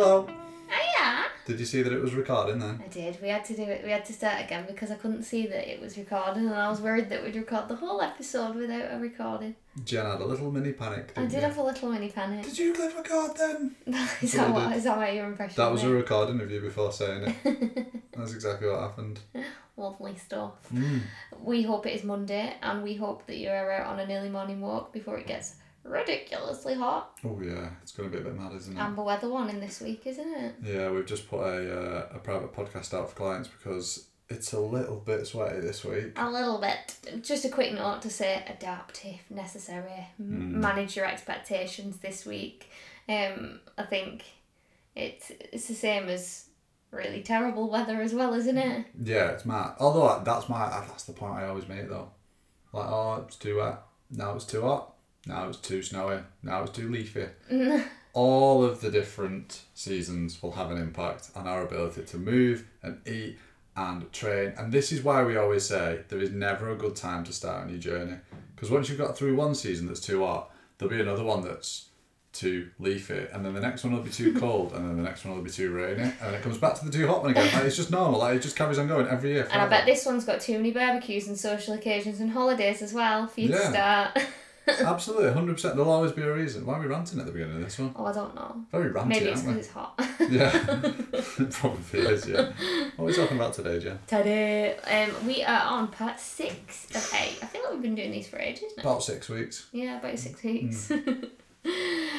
Hello. Hiya. Did you see that it was recording then? I did. We had to do it. We had to start again because I couldn't see that it was recording, and I was worried that we'd record the whole episode without a recording. Jen had a little mini panic. I did you? have a little mini panic. Did you click record then? is that what? Is that what your impression? That was a recording of you before saying it. That's exactly what happened. lovely stuff. Mm. We hope it is Monday, and we hope that you're out on an early morning walk before it gets ridiculously hot. Oh yeah, it's going to be a bit mad, isn't it? Amber weather one in this week, isn't it? yeah, we've just put a uh, a private podcast out for clients because it's a little bit sweaty this week. A little bit. Just a quick note to say adapt if necessary. Mm. Manage your expectations this week. Um, I think it's it's the same as really terrible weather as well, isn't it? Yeah, it's mad. Although that's my that's the point I always make though. Like, oh, it's too wet. Now it's too hot. Now it's too snowy. Now it's too leafy. Mm. All of the different seasons will have an impact on our ability to move and eat and train. And this is why we always say there is never a good time to start a new journey. Because once you've got through one season that's too hot, there'll be another one that's too leafy, and then the next one will be too cold, and then the next one will be too rainy, and then it comes back to the too hot one again. Like, it's just normal. Like it just carries on going every year. And I bet this one's got too many barbecues and social occasions and holidays as well for you to start. Absolutely, hundred percent. There'll always be a reason. Why are we ranting at the beginning of this one? oh, I don't know. Very ranty, Maybe it's because it's hot. Yeah, it probably is. Yeah. What are we talking about today, Jen? Today, um, we are on part six of eight. I feel like we've been doing these for ages now. About six weeks. Yeah, about six Hmm. weeks.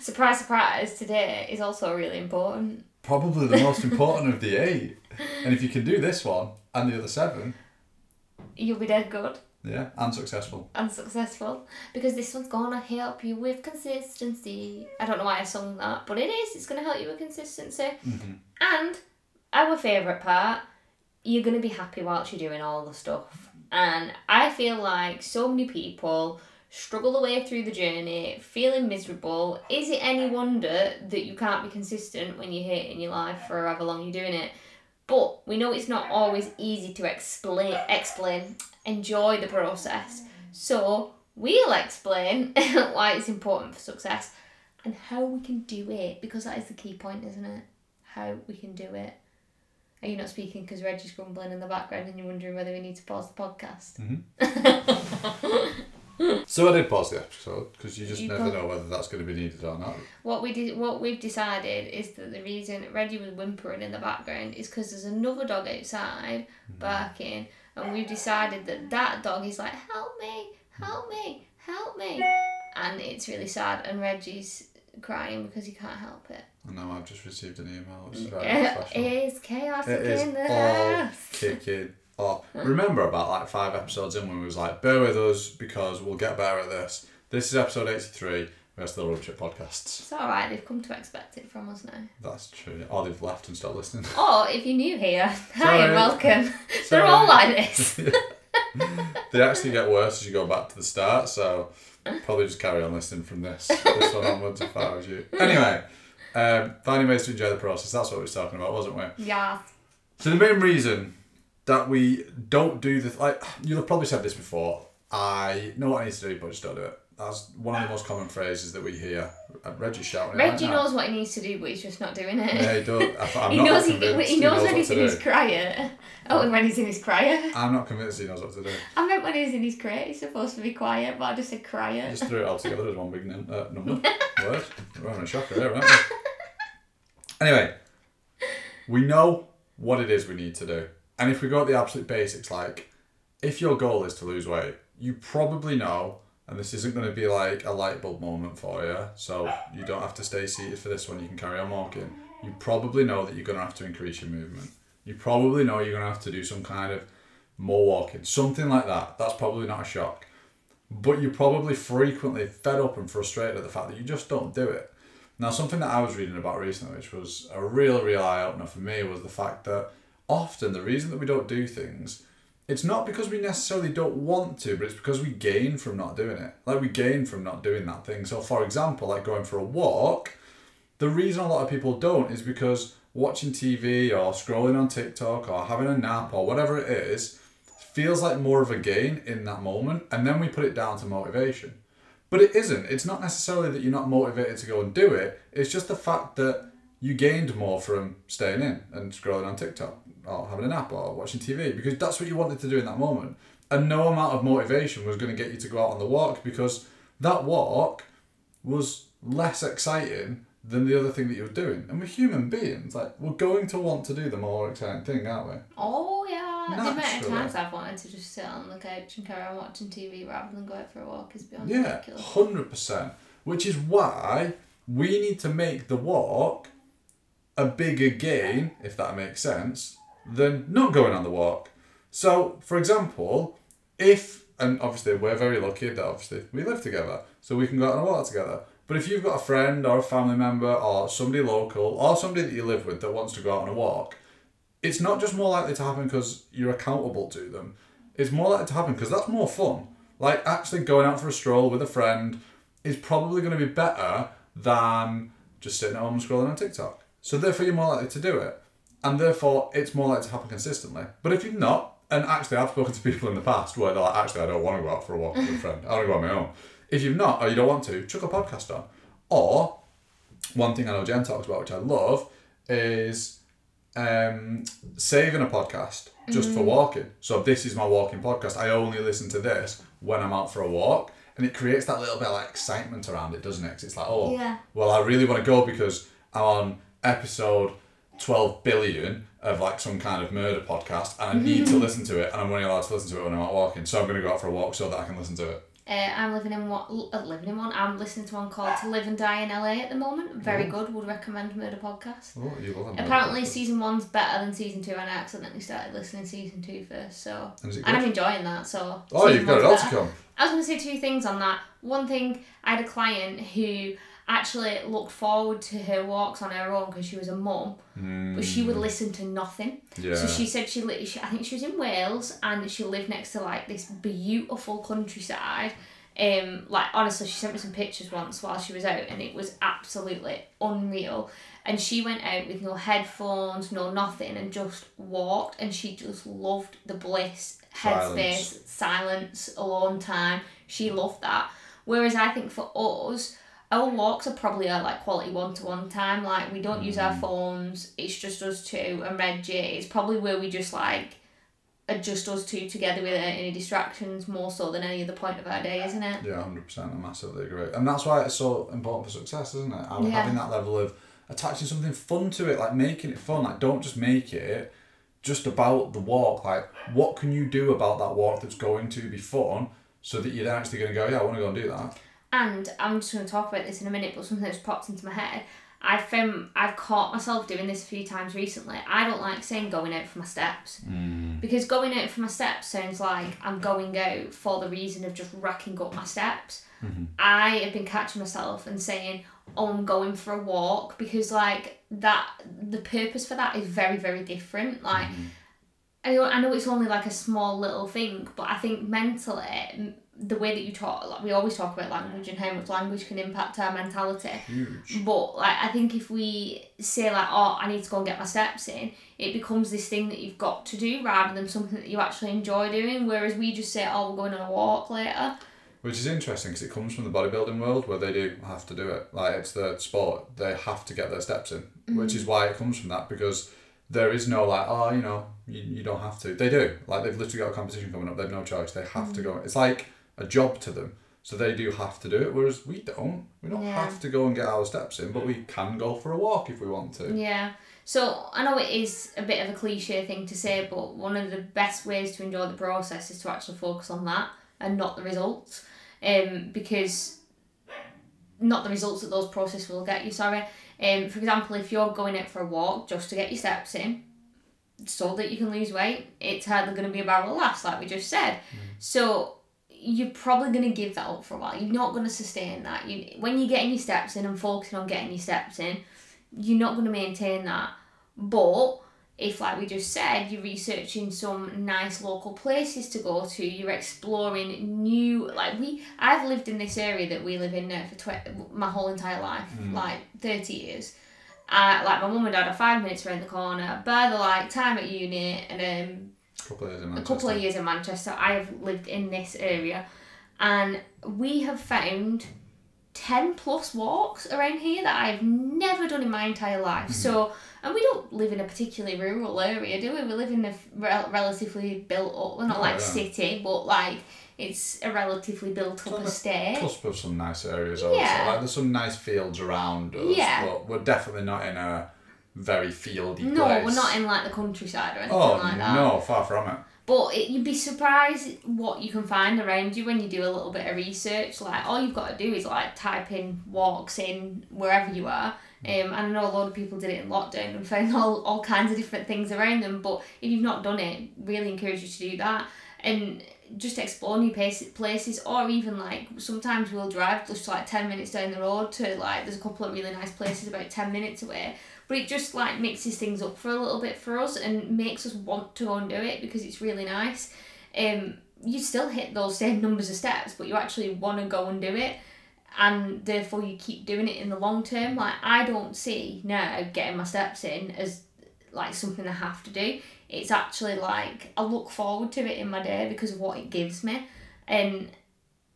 surprise, surprise, today is also really important. Probably the most important of the eight. And if you can do this one and the other seven, You'll be dead good yeah, and successful. and successful because this one's gonna help you with consistency. I don't know why I sung that, but it is. It's gonna help you with consistency. Mm-hmm. And our favourite part, you're gonna be happy whilst you're doing all the stuff. And I feel like so many people struggle the way through the journey, feeling miserable. Is it any wonder that you can't be consistent when you're hating your life for however long you're doing it? But we know it's not always easy to explain explain, enjoy the process. So we'll explain why it's important for success and how we can do it because that is the key point, isn't it? How we can do it. Are you not speaking because Reggie's grumbling in the background and you're wondering whether we need to pause the podcast? Mm-hmm. So I did pause the episode because you just You never pause- know whether that's going to be needed or not. What we did, what we've decided is that the reason Reggie was whimpering in the background is because there's another dog outside hmm. barking, and we've decided that that dog is like, "Help me, help me, help me," and it's really sad. And Reggie's crying because he can't help it. I know I've just received an email, which is very It is chaos It is in the all house. kicking off. Remember about like five episodes in when we was like, bear with us because we'll get better at this. This is episode 83. We're still Rubber Chip Podcasts. It's all right. They've come to expect it from us now. That's true. Or they've left and stopped listening. Or if you're new here, hi and welcome. They're all like this. they actually get worse as you go back to the start, so probably just carry on listening from this this one onwards if I was you. Anyway, um, finding ways to enjoy the process. That's what we were talking about, wasn't we? yeah. So the main reason that we don't do the like you'll have probably said this before. I know what I need to do, but just don't do it. That's one of the most common phrases that we hear. Uh, Reggie's shouting. Reggie right knows what he needs to do, but he's just not doing it. Yeah, he does. I- I'm he not knows he, he knows when he's in his crier. Oh, and when he's in his crier. I'm not convinced he knows what to do. I meant when he's in his crate, he's supposed to be quiet, but I just said crier. Just threw it all together as one big num- uh, number. Word. We're having a shocker here, aren't we? Anyway, we know what it is we need to do. And if we go at the absolute basics, like if your goal is to lose weight, you probably know, and this isn't going to be like a light bulb moment for you, so you don't have to stay seated for this one, you can carry on walking. You probably know that you're going to have to increase your movement. You probably know you're going to have to do some kind of more walking, something like that. That's probably not a shock but you're probably frequently fed up and frustrated at the fact that you just don't do it. Now, something that I was reading about recently, which was a real, real eye opener for me, was the fact that often the reason that we don't do things, it's not because we necessarily don't want to, but it's because we gain from not doing it. Like we gain from not doing that thing. So, for example, like going for a walk, the reason a lot of people don't is because watching TV or scrolling on TikTok or having a nap or whatever it is feels like more of a gain in that moment, and then we put it down to motivation. But it isn't. It's not necessarily that you're not motivated to go and do it. It's just the fact that you gained more from staying in and scrolling on TikTok or having a nap or watching TV because that's what you wanted to do in that moment. And no amount of motivation was going to get you to go out on the walk because that walk was less exciting than the other thing that you were doing. And we're human beings. Like, we're going to want to do the more exciting thing, aren't we? Oh yeah. The amount of Naturally. times I've wanted to just sit on the couch and carry on watching TV rather than go out for a walk is beyond Yeah, ridiculous. hundred percent. Which is why we need to make the walk a bigger gain, if that makes sense, than not going on the walk. So, for example, if and obviously we're very lucky that obviously we live together, so we can go out on a walk together. But if you've got a friend or a family member or somebody local or somebody that you live with that wants to go out on a walk, it's not just more likely to happen because you're accountable to them. It's more likely to happen because that's more fun. Like actually going out for a stroll with a friend is probably going to be better than just sitting at home and scrolling on TikTok. So therefore you're more likely to do it. And therefore it's more likely to happen consistently. But if you're not, and actually I've spoken to people in the past where they're like, actually I don't want to go out for a walk with a friend. I want to go on my own. If you've not or you don't want to, chuck a podcast on. Or one thing I know Jen talks about, which I love, is um, saving a podcast just for walking. So this is my walking podcast. I only listen to this when I'm out for a walk, and it creates that little bit of like excitement around it, doesn't it? 'Cause it's like, oh, Yeah. well, I really want to go because I'm on episode twelve billion of like some kind of murder podcast, and I need to listen to it, and I'm only allowed to listen to it when I'm out walking. So I'm going to go out for a walk so that I can listen to it. Uh, I'm living in one. Uh, living in one. I'm listening to one called "To Live and Die in LA" at the moment. Very good. Would recommend Murder Podcast. Oh, you love. Apparently, season one's better than season two, and I accidentally started listening to season two first. So, And and I'm enjoying that. So, Oh, you've got it all to come. I was going to say two things on that. One thing, I had a client who actually looked forward to her walks on her own because she was a mum, but she would listen to nothing. Yeah. So she said she, li- she, I think she was in Wales and she lived next to like this beautiful countryside. Um, like honestly, she sent me some pictures once while she was out, and it was absolutely unreal. And she went out with no headphones, no nothing, and just walked. And she just loved the bliss, headspace, silence, alone time. She loved that. Whereas I think for us, our walks are probably our like quality one to one time. Like we don't use our mm. phones. It's just us two and Reggie. It's probably where we just like are just us two together without any distractions more so than any other point of our day, isn't it? Yeah, hundred percent. I massively agree, and that's why it's so important for success, isn't it? Having Yeah. that level of attaching something fun to it, like making it fun. Like, don't just make it just about the walk. Like, what can you do about that walk that's going to be fun, so that you're then actually going to go, yeah, I want to go and do that. And I'm just going to talk about this in a minute, but something that's popped into my head. I've found I've caught myself doing this a few times recently. I don't like saying going out for my steps mm. because going out for my steps sounds like I'm going out for the reason of just racking up my steps. Mm-hmm. I have been catching myself and saying, "Oh, I'm going for a walk," because like that, the purpose for that is very very different. Like. Mm-hmm. I know, I know it's only like a small little thing, but I think mentally, the way that you talk, like we always talk about language and how much language can impact our mentality. Huge. But like, I think if we say like, "Oh, I need to go and get my steps in," it becomes this thing that you've got to do rather than something that you actually enjoy doing. Whereas we just say, "Oh, we're going on a walk later." Which is interesting because it comes from the bodybuilding world where they do have to do it. Like it's the sport, they have to get their steps in, which is mm. why it comes from that because there is no like, oh, you know, you, you don't have to. They do. Like they've literally got a competition coming up. They've no choice. They have to mm. go. It's like a job to them. So they do have to do it, whereas we don't. We don't Yeah. have to go and get our steps in, but we can go for a walk if we want to. Yeah. So I know it is a bit of a cliche thing to say, but one of the best ways to enjoy the process is to actually focus on that and not the results. Um, because not the results that those processes will get you, sorry. Um, for example, if you're going out for a walk just to get your steps in, so that you can lose weight, it's hardly going to be a barrel of laughs, like we just said. So you're probably going to give that up for a while. You're not going to sustain that. You when you're getting your steps in and focusing on getting your steps in, you're not going to maintain that. But if, like we just said, you're researching some nice local places to go to, you're exploring new, like we, I've lived in this area that we live in now for tw- my whole entire life, like 30 years. Uh, like my mum and dad are five minutes around the corner. By the like time at uni and um, couple of years in a couple of years in Manchester, I have lived in this area, and we have found 10 plus walks around here that I've never done in my entire life. Mm-hmm. So, and we don't live in a particularly rural area, do we? We live in a rel- relatively built up, well, not Oh, like yeah. city, but like it's a relatively built up estate. Cusp of some nice areas. Say. Yeah. Like there's some nice fields around us, Yeah. but we're definitely not in a very fieldy No, place. we're not in like the countryside or anything Oh like that. no, far from it. But it, you'd be surprised what you can find around you when you do a little bit of research. Like all you've got to do is like type in walks in wherever you are. Um, and I know a lot of people did it in lockdown and found all, all kinds of different things around them. But if you've not done it, really encourage you to do that and just explore new places or even like sometimes we'll drive just like 10 minutes down the road to like there's a couple of really nice places about 10 minutes away but it just like mixes things up for a little bit for us and makes us want to go and do it because it's really nice. Um you still hit those same numbers of steps but you actually want to go and do it and therefore you keep doing it in the long term. Like i don't see now getting my steps in as like something i have to do. It's actually like i look forward to it in my day because of what it gives me. And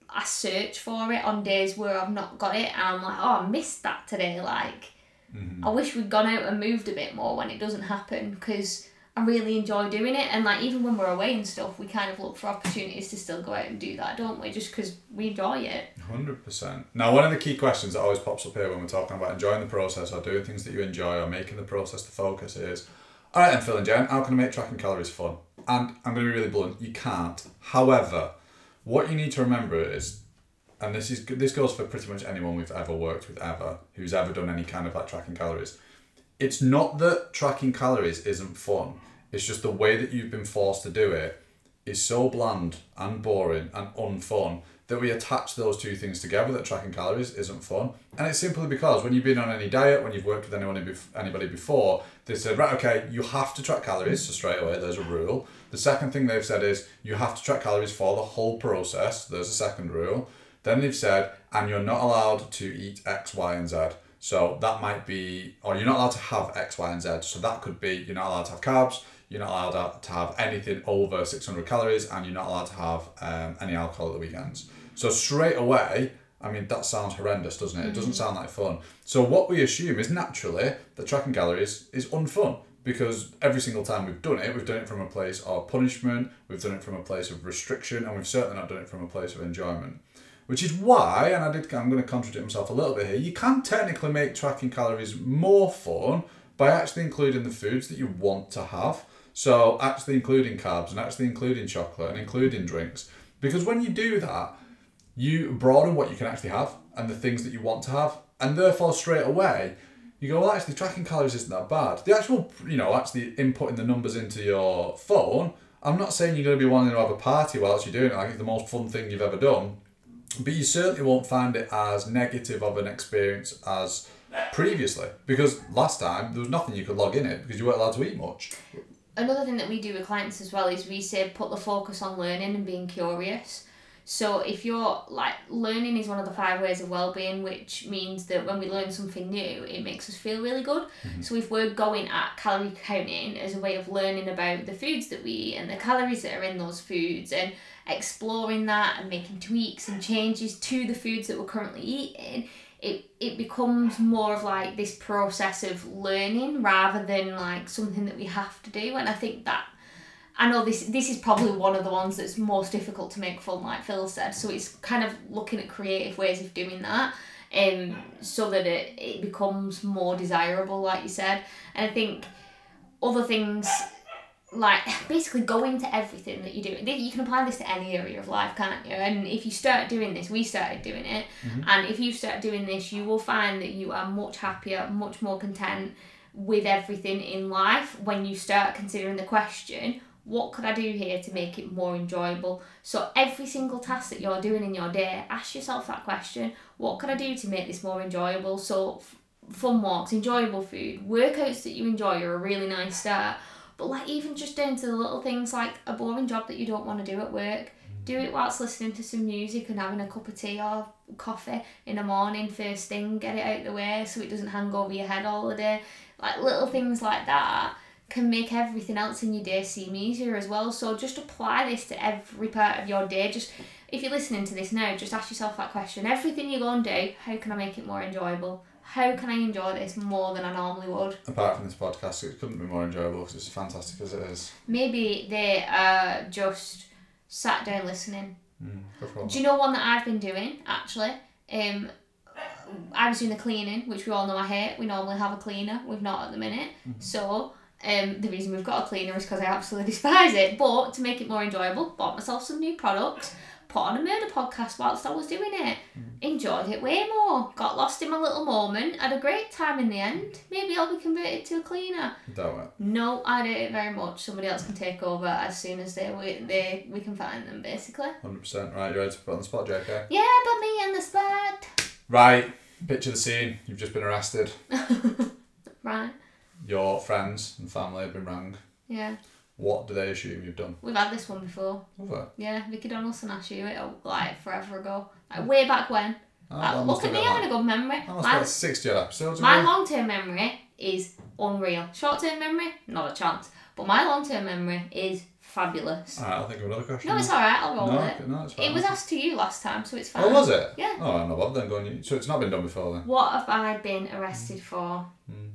i search for it on days where i've not got it and i'm like oh i missed that today like Mm-hmm. I wish we'd gone out and moved a bit more when it doesn't happen because I really enjoy doing it. And like even when we're away and stuff, we kind of look for opportunities to still go out and do that, don't we? Just because we enjoy it. Hundred percent. Now, one of the key questions that always pops up here when we're talking about enjoying the process or doing things that you enjoy or making the process the focus is, all right, then Phil and Jen, how can I make tracking calories fun? And I'm going to be really blunt, you can't. However, what you need to remember is, and this is this goes for pretty much anyone we've ever worked with ever who's ever done any kind of like tracking calories. It's not that tracking calories isn't fun. It's just the way that you've been forced to do it is so bland and boring and unfun that we attach those two things together that tracking calories isn't fun and it's simply because when you've been on any diet when you've worked with anyone anybody before they said right okay you have to track calories so straight away there's a rule the second thing they've said is you have to track calories for the whole process there's a second rule then they've said and you're not allowed to eat x y and z so that might be, or you're not allowed to have X, Y, and Z. So that could be you're not allowed to have carbs, you're not allowed to have anything over 600 calories, and you're not allowed to have um, any alcohol at the weekends. So straight away, I mean, that sounds horrendous, doesn't it? It doesn't sound like fun. So what we assume is naturally that tracking calories is unfun because every single time we've done it, we've done it from a place of punishment, we've done it from a place of restriction, and we've certainly not done it from a place of enjoyment. Which is why, and I did, I'm going to contradict myself a little bit here. You can technically make tracking calories more fun by actually including the foods that you want to have. So actually including carbs and actually including chocolate and including drinks, because when you do that, you broaden what you can actually have and the things that you want to have, and therefore straight away you go, well, actually tracking calories isn't that bad. The actual, you know, actually inputting the numbers into your phone. I'm not saying you're going to be wanting to have a party whilst you're doing it, like it's the most fun thing you've ever done but you certainly won't find it as negative of an experience as previously because last time there was nothing you could log in it because you weren't allowed to eat much Another thing that we do with clients as well is we say put the focus on learning and being curious. So if you're like learning is one of the five ways of well-being, which means that when we learn something new, it makes us feel really good. Mm-hmm. So if we're going at calorie counting as a way of learning about the foods that we eat and the calories that are in those foods and exploring that and making tweaks and changes to the foods that we're currently eating, it, it becomes more of like this process of learning rather than like something that we have to do. And I think that I know this this is probably one of the ones that's most difficult to make fun, like Phil said. So it's kind of looking at creative ways of doing that, um, so that it, it becomes more desirable, like you said. And I think other things like basically go into everything that you do. You can apply this to any area of life, can't you? And if you start doing this, we started doing it, and if you start doing this, you will find that you are much happier, much more content with everything in life when you start considering the question what could I do here to make it more enjoyable? So every single task that you're doing in your day, ask yourself that question. What could I do to make this more enjoyable? So fun walks, enjoyable food, workouts that you enjoy are a really nice start. But like even just down to the little things like a boring job that you don't want to do at work. Do it whilst listening to some music and having a cup of tea or coffee in the morning first thing, get it out the way so it doesn't hang over your head all the day. Like little things like that can make everything else in your day seem easier as well. So just apply this to every part of your day. Just if you're listening to this now, just ask yourself that question. Everything you go and do, how can I make it more enjoyable? How can I enjoy this more than I normally would? Apart from this podcast, it couldn't be more enjoyable because it's fantastic as it is. Maybe they are just sat down listening. Mm, go for it. Do you know one that I've been doing actually? Um, I was doing the cleaning, which we all know I hate. We normally have a cleaner. We've not at the minute. So um, the reason we've got a cleaner is because I absolutely despise it. But to make it more enjoyable, bought myself some new products. Put on a murder podcast whilst I was doing it. Enjoyed it way more. Got lost in my little moment. Had a great time in the end. Maybe I'll be converted to a cleaner. Don't it? No, I do it very much. Somebody else can take over as soon as they we, they we can find them basically. 100%. Right, you ready to put on the spot, JK? Yeah, but me on the spot. Right, picture the scene. You've just been arrested. Right. Your friends and family have been rang. Yeah. What do they assume you've done? We've had this one before. Yeah, Vicky Donaldson asked you it like forever ago. Like way back when. Oh, Like, that look at have me been having a like, good memory. that must My, be like 60 odd episodes my ago. long term memory is unreal. Short term memory, not a chance. But my long term memory is fabulous. Alright, I'll think of another question. No, it's alright, I'll roll with it. no, it's fine. It was asked to you last time, so it's fine. Oh, was it? Yeah. Oh, I'm not bothered then going. So it's not been done before then? What have I been arrested for? Hmm.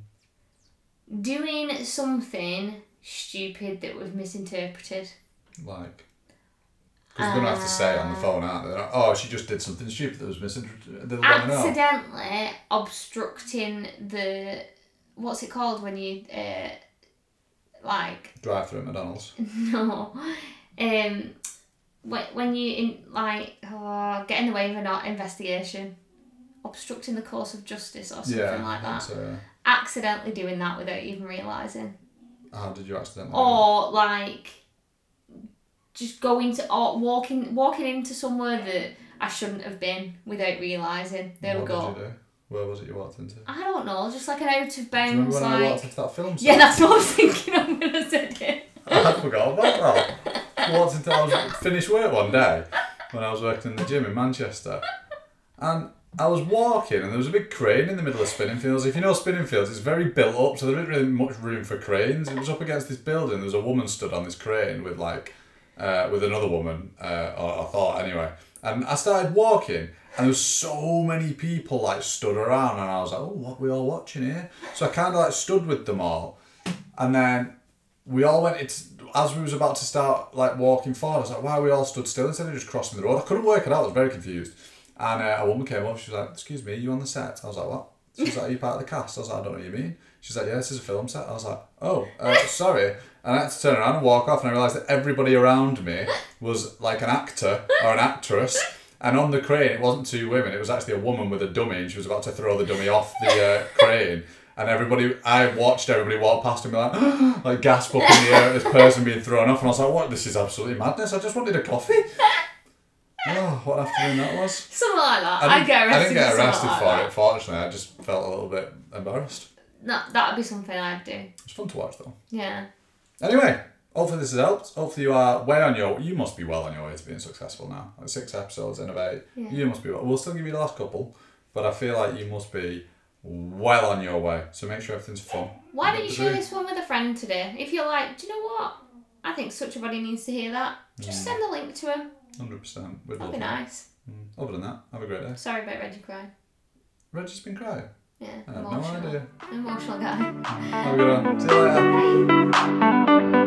Doing something stupid that was misinterpreted. Like. Because they're going to have to say it on the Uh, phone, aren't they? Like, oh, she just did something stupid that was misinterpreted. Accidentally obstructing the. What's it called when you. Uh, like. Drive through at McDonald's. No. Um. When, when you in like oh, get in the way of an investigation, obstructing the course of justice or something yeah. like that, So, yeah. Accidentally doing that without even realizing, How did you accidentally? or like just going to or walking walking into somewhere that I shouldn't have been without realizing. There what we go. Did you do? Where was it you walked into? I don't know, just like an out of bounds when I walked into that film set? Yeah, that's what I was thinking. I'm gonna say it. I forgot about that. Walked into, I was finished work one day when I was working in the gym in Manchester, and I was walking, and there was a big crane in the middle of Spinningfields. If you know Spinningfields, it's very built up, so there isn't really much room for cranes. It was up against this building. There was a woman stood on this crane with like, uh, with another woman, uh, or I thought anyway. And I started walking, and there was so many people like stood around, and I was like, "Oh, what we all watching here?" So I kind of like stood with them all, and then we all went it's as we was about to start like walking forward, I was like, why are we all stood still instead of just crossing the road? I couldn't work it out, I was very confused. And uh, a woman came up, she was like, excuse me, are you on the set? I was like, what? She was like, are you part of the cast? I was like, I don't know what you mean. She's like, yeah, this is a film set. I was like, oh, uh, sorry. And I had to turn around and walk off and I realised that everybody around me was like an actor or an actress. And on the crane, it wasn't two women, it was actually a woman with a dummy and she was about to throw the dummy off the uh, crane. And everybody, I watched everybody walk past and be like, like gasp up in the air at this person being thrown off. And I was like, what? This is absolutely madness. I just wanted a coffee. Oh, what afternoon that was. Something like that. I I didn't, get arrested. I didn't get for arrested for that. it, fortunately. I just felt a little bit embarrassed. No, that'd be something I'd do. It's fun to watch though. Yeah. Anyway, hopefully this has helped. Hopefully you are way on your, you must be well on your way to being successful now. Like six episodes in of eight. Yeah. You must be well. We'll still give you the last couple, but I feel like you must be well on your way. So make sure everything's fun. Why don't you share do. this one with a friend today? If you're like, do you know what? I think such a body needs to hear that. Just send the link to him. 100%. We'd That'd be nice. Mm. Other than that, have a great day. Sorry about Reggie crying. Reggie's been crying. Yeah, I have no emotional. idea. Emotional guy. Have a good one. See you later. Bye.